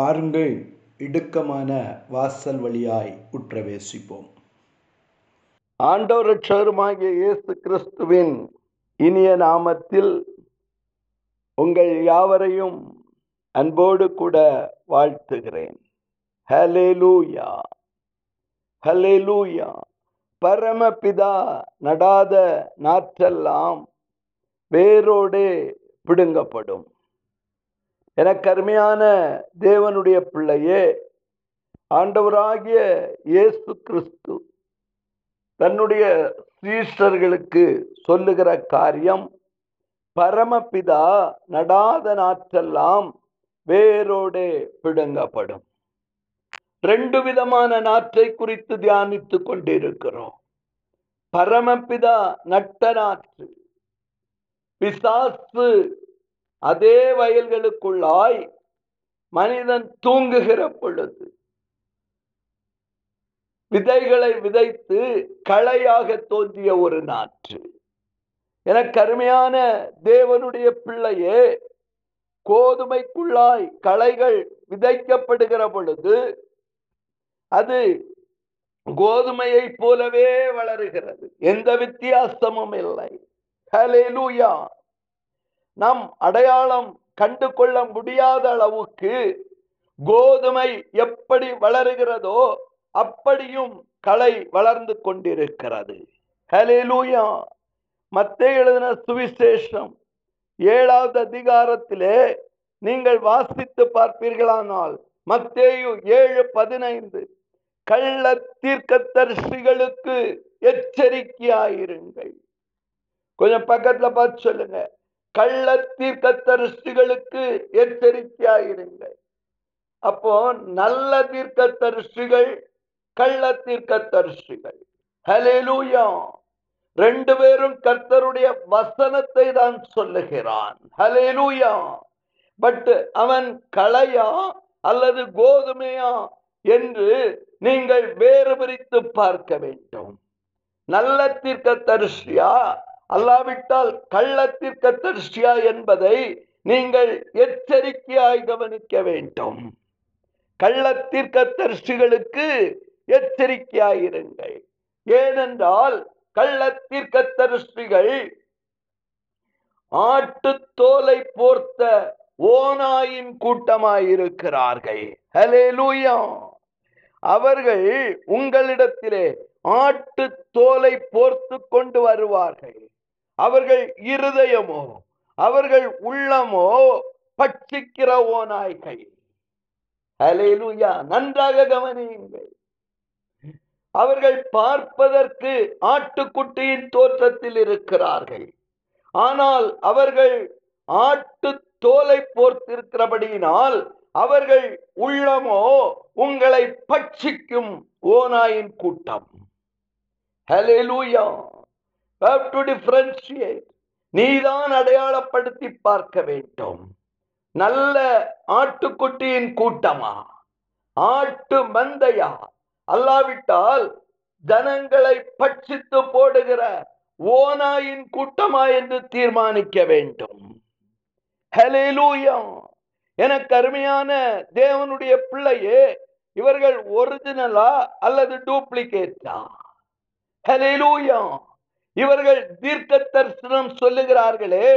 பாருங்கள் இடுக்கமான வாசல் வழியாய் உற்றவேசிப்போம். ஆண்டவர் ரட்சகருமாகிய இயேசு கிறிஸ்துவின் இனிய நாமத்தில் உங்கள் யாவரையும் அன்போடு கூட வாழ்த்துகிறேன். ஹலேலூயா ஹலேலூயா பரமபிதா நடாத நாற்றெல்லாம் வேரோடே பிடுங்கப்படும். எனக்கு அருமையான தேவனுடைய பிள்ளையே ஆண்டவராகிய இயேசு கிறிஸ்து தன்னுடைய சீஷர்களுக்கு சொல்லுகிற காரியம் பரமபிதா நடாத நாற்றெல்லாம் வேரோடு பிடுங்கப்படும். ரெண்டு விதமான நாற்றை குறித்து தியானித்து கொண்டிருக்கிறோம். பரமபிதா நட்ட நாற்று பிசாசு அதே வயல்களுக்குள்ளாய் மனிதன் தூங்குகிற பொழுது விதைகளை விதைத்து களையாக தோன்றிய ஒரு நாற்று. எனக்கு அருமையான தேவனுடைய பிள்ளையே கோதுமைக்குள்ளாய் களைகள் விதைக்கப்படுகிற பொழுது அது கோதுமையை போலவே வளருகிறது. எந்த வித்தியாசமும் இல்லை. ஹலேலூயா நம் அடையாளம் கண்டு கொள்ள முடியாத அளவுக்கு கோதுமை எப்படி வளருகிறதோ அப்படியும் கலை வளர்ந்து கொண்டிருக்கிறது. ஹலேலூயா மத்திய எழுதின சுவிசேஷம் ஏழாவது அதிகாரத்திலே நீங்கள் வாசித்து பார்ப்பீர்களானால் மத்தேயு ஏழு பதினைந்து கள்ள தீர்க்கதரிசிகளுக்கு எச்சரிக்கையாயிருங்கள். கொஞ்சம் பக்கத்துல பார்த்து சொல்லுங்க. கள்ள தீர்க்கதரிசிகளுக்கு எச்சரிக்கையாயிருங்கள். அப்போ நல்ல தீர்க்கதரிசிகள் கள்ள தீர்க்கதரிசிகள். ஹலேலூயா ரெண்டு பேரும் கர்த்தருடைய வசனத்தை தான் சொல்லுகிறான். ஹலேலூயா பட் அவன் களையா அல்லது கோதுமையா என்று நீங்கள் வேறு பிரித்து பார்க்க வேண்டும். நல்ல தீர்க்க தரிசியா அல்லாவிட்டால் கள்ளத்திற்க தீர்க்க என்பதை நீங்கள் எச்சரிக்கையாய் கவனிக்க வேண்டும். கள்ள தீர்க்க எச்சரிக்கையாயிருங்கள் ஏனென்றால் கள்ளத்திற்க தீர்க்க ஆட்டு தோலை போர்த்த ஓனாயின் கூட்டமாயிருக்கிறார்கள். ஹலேலூயா அவர்கள் உங்களிடத்திலே ஆட்டு தோலை போர்த்து கொண்டு வருவார்கள். அவர்கள் இருதயமோ அவர்கள் உள்ளமோ பட்சிக்கிற ஓநாய்கள் ஹலேலூயா நன்றாக கவனியுங்கள். அவர்கள் பார்ப்பதற்கு ஆட்டுக்குட்டியின் தோற்றத்தில் இருக்கிறார்கள். ஆனால் அவர்கள் ஆட்டு தோலை போர்த்திருக்கிறபடியினால் அவர்கள் உள்ளமோ உங்களை பட்சிக்கும் ஓநாயின் கூட்டம். நீதான் அடையாளப்படுத்தி பார்க்க வேண்டும். நல்ல ஆட்டுக்குட்டியின் கூட்டமா? ஆட்டு மந்தையா? அல்லாவிட்டால் ஜனங்களை பட்சித்து போடுகிற ஓனாயின் கூட்டமா என்று தீர்மானிக்க வேண்டும். எனக்கு அருமையான தேவனுடைய பிள்ளையே இவர்கள் ஒரிஜினலா அல்லது டூப்ளிகேட்டா ஹலேலூயா இவர்கள் தீர்க்க தரிசனம் சொல்லுகிறார்களே.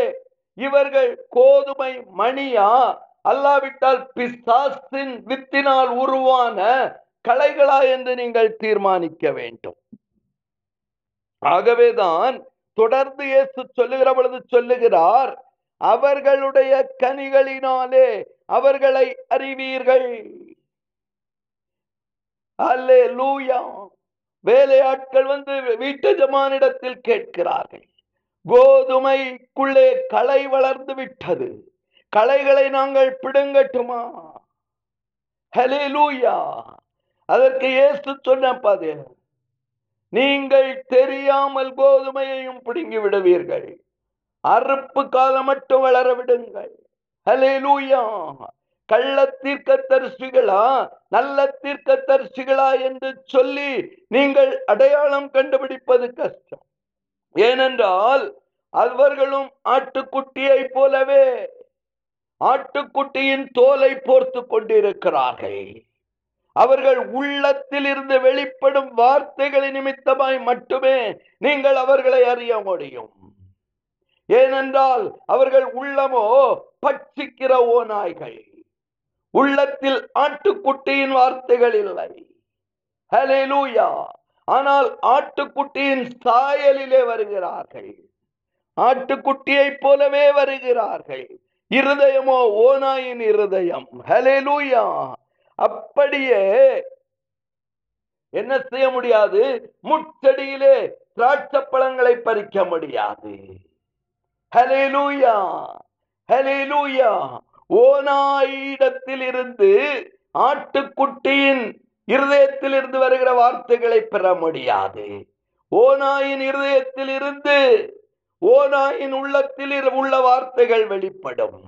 இவர்கள் கோதுமை மணியா? அல்லாவிட்டால் பிசாசின் வித்தினால் உருவான கலைகளா என்று நீங்கள் தீர்மானிக்க வேண்டும். ஆகவேதான் தொடர்ந்து இயேசு சொல்லுகிற பொழுது சொல்லுகிறார் அவர்களுடைய கனிகளினாலே அவர்களை அறிவீர்கள். அல்லே லூயா வேலையாட்கள் வந்து வீட்டு ஜமானிடத்தில் கேட்கிறார்கள். கோதுமைக்குள்ளே களை வளர்ந்து விட்டது. களைகளை நாங்கள் பிடுங்கட்டுமா? ஹலே லூயா அதற்கு ஏசு சொன்ன பாது நீங்கள் தெரியாமல் கோதுமையையும் பிடுங்கி விடுவீர்கள். அறுப்பு காலம் மட்டும் வளர விடுங்கள். ஹலே லூயா கள்ள தீர்க்க தரிசிகளா நல்ல தீர்க்க தரிசிகளா என்று சொல்லி நீங்கள் அடையாளம் கண்டுபிடிப்பது கஷ்டம். ஏனென்றால் அவர்களும் ஆட்டுக்குட்டியை போலவே ஆட்டுக்குட்டியின் தோலை போர்த்து கொண்டிருக்கிறார்கள். அவர்கள் உள்ளத்தில் இருந்து வெளிப்படும் வார்த்தைகளின் நிமித்தமாய் மட்டுமே நீங்கள் அவர்களை அறிய முடியும். ஏனென்றால் அவர்கள் உள்ளமோ பட்சிக்கிற ஓநாய்கள். உள்ளத்தில் ஆட்டுக்குட்டியின் வார்த்தைகள் இல்லை. ஹalleluya ஆனால் ஆட்டுக்குட்டியின் சாயலிலே வருகிறார்கள். ஆட்டுக்குட்டியைப் போலவே வருகிறார்கள். இருதயமோ ஓனாயின் இருதயம். ஹalleluya அப்படியே என்ன செய்ய முடியாது? முச்செடியிலே திராட்சை பழங்களை பறிக்க முடியாது. ஹலே லூயா ஹலே லூயா ஓனாயிடத்தில் இருந்து ஆட்டுக்குட்டியின் இருதயத்தில் இருந்து வருகிற வார்த்தைகளை பெற முடியாது. ஓனாயின் இருதயத்தில் இருந்து ஓனாயின் உள்ளத்தில் உள்ள வார்த்தைகள் வெளிப்படும்.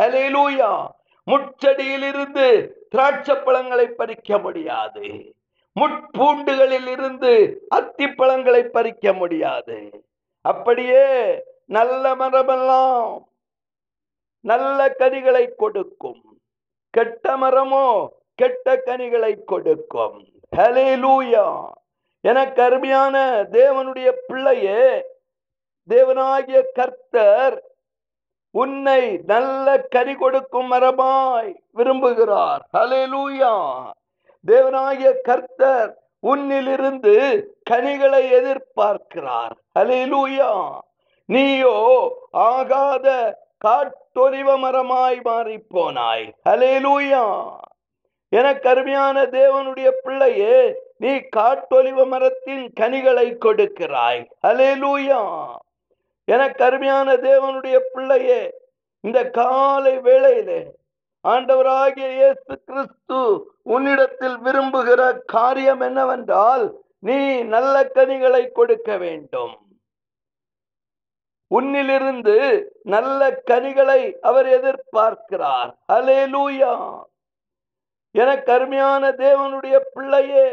ஹalleluya முட்செடியில் இருந்து திராட்சை பழங்களை பறிக்க முடியாது. முட்பூண்டுகளில் இருந்து அத்திப்பழங்களை பறிக்க முடியாது. அப்படியே நல்ல மரமெல்லாம் நல்ல கனிகளை கொடுக்கும். கெட்ட மரமோ கெட்ட கனிகளை கொடுக்கும். ஹalleluya எனக்கு அருமையான தேவனுடைய பிள்ளையே தேவனாகிய கர்த்தர் உன்னை நல்ல கனி கொடுக்கும் மரமாய் விரும்புகிறார். ஹalleluya தேவனாகிய கர்த்தர் உன்னிலிருந்து கனிகளை எதிர்பார்க்கிறார். ஹalleluya நீயோ ஆகாத காட்டொலிவ மரமாய் மாறி போனாய் ஹலேலூயா எனக்கு அருமையான தேவனுடைய பிள்ளையே நீ காட்டொலிவ மரத்தின் கனிகளை கொடுக்கிறாய். ஹலேலூயா எனக்கு கருமையான தேவனுடைய பிள்ளையே இந்த காலை வேளையிலே ஆண்டவராகிய இயேசு கிறிஸ்து உன்னிடத்தில் விரும்புகிற காரியம் என்னவென்றால் நீ நல்ல கனிகளை கொடுக்க வேண்டும். உன்னிலிருந்து நல்ல கனிகளை அவர் எதிர்பார்க்கிறார். ஹalleluya. என கருமையான தேவனுடைய பிள்ளையே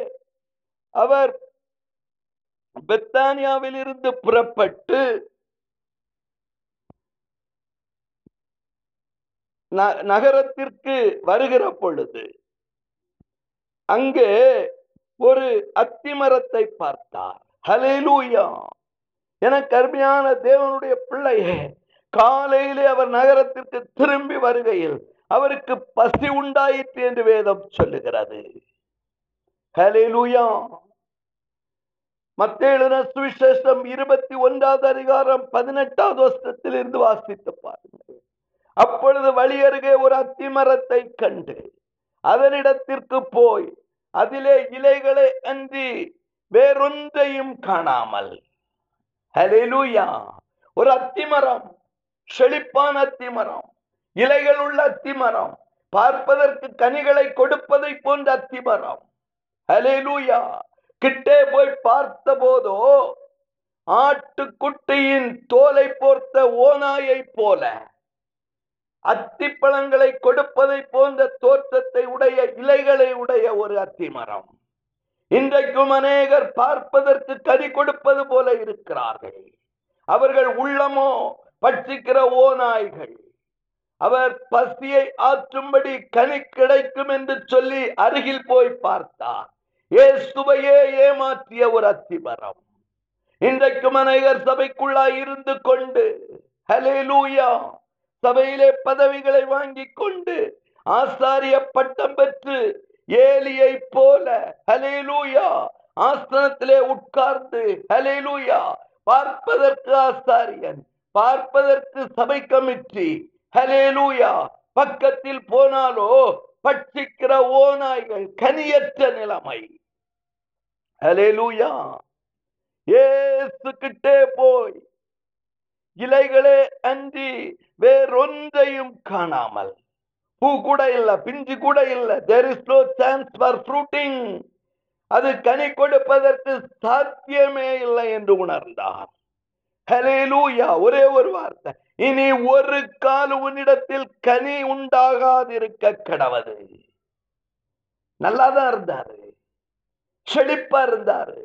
அவர் பெத்தானியாவில் இருந்து புறப்பட்டு நகரத்திற்கு வருகிற பொழுது அங்கே ஒரு அத்திமரத்தை பார்த்தார். ஹalleluya. என கருமையான தேவனுடைய பிள்ளையே காலையிலே அவர் நகரத்திற்கு திரும்பி வருகையில் அவருக்கு பசி உண்டாயிற்று என்று வேதம் சொல்லுகிறது. ஹalleluya. மத்தேழுன சுவிசேஷம் இருபத்தி ஒன்றாவது அதிகாரம் பதினெட்டாவது வருஷத்தில் இருந்து வாசித்து பாருங்கள். அப்பொழுது வழி அருகே ஒரு அத்திமரத்தை கண்டு அதனிடத்திற்கு போய் அதிலே இலைகளை அன்றி வேறொன்றையும் காணாமல் ஹலெலூயா ஒரு அத்திமரம் செழிப்பான அத்திமரம் இலைகள் உள்ள அத்திமரம் பார்ப்பதற்கு கனிகளை கொடுப்பதை போன்ற அத்திமரம். ஹலெலூயா கிட்டே போய் பார்த்த போதோ ஆட்டுக்குட்டியின் தோலை போர்த்த ஓநாயை போல அத்திப்பழங்களை கொடுப்பதை போன்ற தோற்றத்தை உடைய இலைகளை உடைய ஒரு அத்திமரம். இன்றைக்கும் அநேகர் பார்ப்பதற்கு கனி கொடுப்பது போல இருக்கிறார்கள். அவர்கள் உள்ளமோ பட்சிக்கிற ஓநாய்கள். அவர் பசியை ஆற்றும்படி கனி கிடைக்கும் என்று சொல்லி அருகில் போய் பார்த்தார். இயேசுவையே ஏமாற்றிய ஒரு அத்திவரம் இன்றைக்கும் அநேகர் சபைக்குள்ளாய் இருந்து கொண்டு ஹalleluya சபையிலே பதவிகளை வாங்கி கொண்டு ஆசாரிய பட்டம் பெற்று ஏலியை போல ஹலேலூயா ஆசனத்திலே உட்கார்ந்து ஹலேலூயா பார்ப்பதற்கு ஆசாரியன் பார்ப்பதற்கு சபை கமிட்டி ஹலேலூயா பக்கத்தில் போனாலோ பட்சிக்கிற ஓநாய்கள் கனியற்ற நிலைமை. ஹலேலூயா ஏசுக்கிட்டே கிட்டே போய் இலைகளே அன்றி வேறொன்றையும் காணாமல். பூ கூட இல்ல பிஞ்சு கூட இல்ல. There is no chance for fruiting அது கனி கொடுப்பதற்கு சாத்தியமே இல்லை என்று உணர்ந்தார். ஹலேலூயா ஒரே ஒரு வார்த்தை. இனி ஒரு கால் உன்னிடத்தில் கனி உண்டாகாதிருக்க கடவது நல்லாதான் இருந்தாரு. செழிப்பா இருந்தாரு.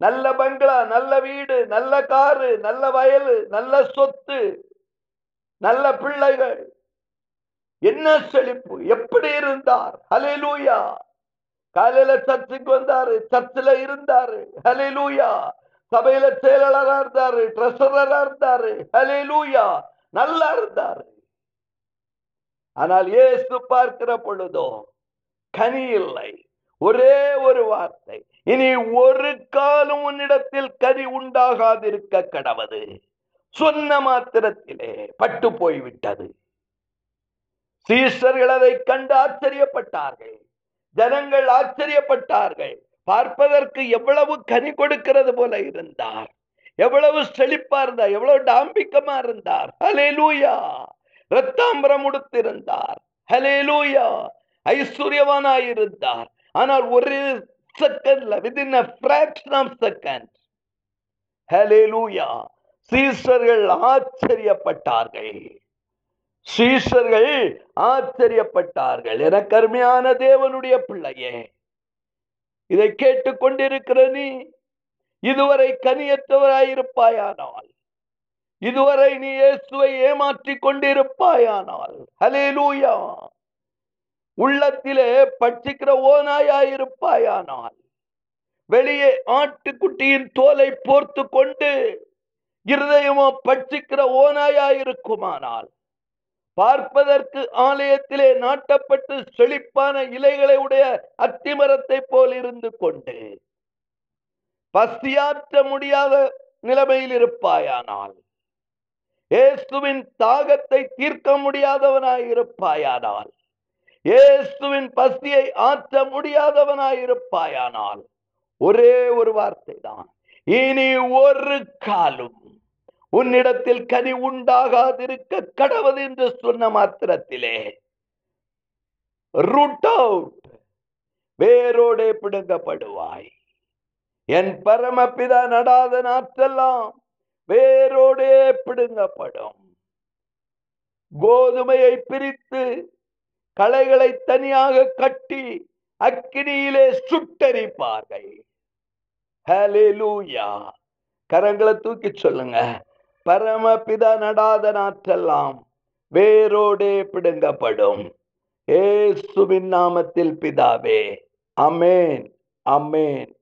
நல்ல பங்களா நல்ல வீடு நல்ல காரு நல்ல வயல் நல்ல சொத்து நல்ல பிள்ளைகள். என்ன செழிப்பு? எப்படி இருந்தார்? ஹலெலூயா காலையில சர்ச்சுக்கு வந்தாரு. சர்ச்சில் இருந்தாரு. ஹலெலூயா சபையில செயலாளரா இருந்தாரு. ட்ரெஷரரா இருந்தாரு. ஹலெலூயா நல்லா இருந்தாரு. ஆனால் ஏசு பார்க்கிற பொழுதோ கனி இல்லை ஒரே ஒரு வார்த்தை. இனி ஒரு காலம் உன்னிடத்தில் கனி உண்டாகாதிருக்க கடவது சொன்ன மாத்திரத்திலே பட்டு போய்விட்டது. சீசர்கள் அதை கண்டு ஆச்சரியப்பட்டார்கள். ஜனங்கள் ஆச்சரியப்பட்டார்கள். பார்ப்பதற்கு எவ்வளவு கனி கொடுக்கிறது போல இருந்தார். எவ்வளவு செழிப்பா இருந்தார். எவ்வளவு டாம்பிக்கமா இருந்தார். ஹலேலூயா ரத்தாம்பரம் உடுத்திருந்தார் ஹலேலூயா ஐஸ்வர்யவானாயிருந்தார் ஆனால் ஒரு செகண்ட்ல within fraction of second hallelujah சீசர்கள் ஆச்சரியப்பட்டார்கள். சீஷர்கள் ஆச்சரியப்பட்டார்கள். என கருமையான தேவனுடைய பிள்ளையே இதை கேட்டுக்கொண்டிருக்கிற நீ இதுவரை கனியற்றவராயிருப்பாயானால் இதுவரை நீ இயேசுவை ஏமாற்றிக் கொண்டிருப்பாயானால் ஹலேலூயா உள்ளத்திலே பட்சிக்கிற ஓனாயாயிருப்பாயானால் வெளியே ஆட்டுக்குட்டியின் தோலை போர்த்து கொண்டு இருதயமோ பட்சிக்கிற ஓனாயாயிருக்குமானால் பார்ப்பதற்கு ஆலயத்திலே நாட்டப்பட்டு செழிப்பான இலைகளை உடைய அத்திமரத்தை போல் இருந்து கொண்டு பசியாற்ற முடியாத நிலைமையில் இருப்பாயானால் இயேசுவின் தாகத்தை தீர்க்க முடியாதவனாய் இருப்பாயானால் இயேசுவின் பசியை ஆற்ற முடியாதவனாய் இருப்பாயானால் ஒரே ஒரு வார்த்தை தான் இனி ஒரு காலும் உன்னிடத்தில் கனி உண்டாகாதிருக்க கடவுள் என்று சொன்ன மாத்திரத்திலே. Root out வேரோடே பிடுங்கப்படுவாய். என் பரமபிதா நடாத நாற்றெல்லாம் வேரோடே பிடுங்கப்படும். கோதுமையை பிரித்து களைகளை தனியாக கட்டி அக்கினியிலே சுட்டரிப்பார்கள். கரங்களை தூக்கி சொல்லுங்க. பரமபித நடாத நாற்றெல்லாம் வேரோடே பிடுங்கப்படும். ஏசுவின் நாமத்தில் பிதாவே. அமேன். அமேன்.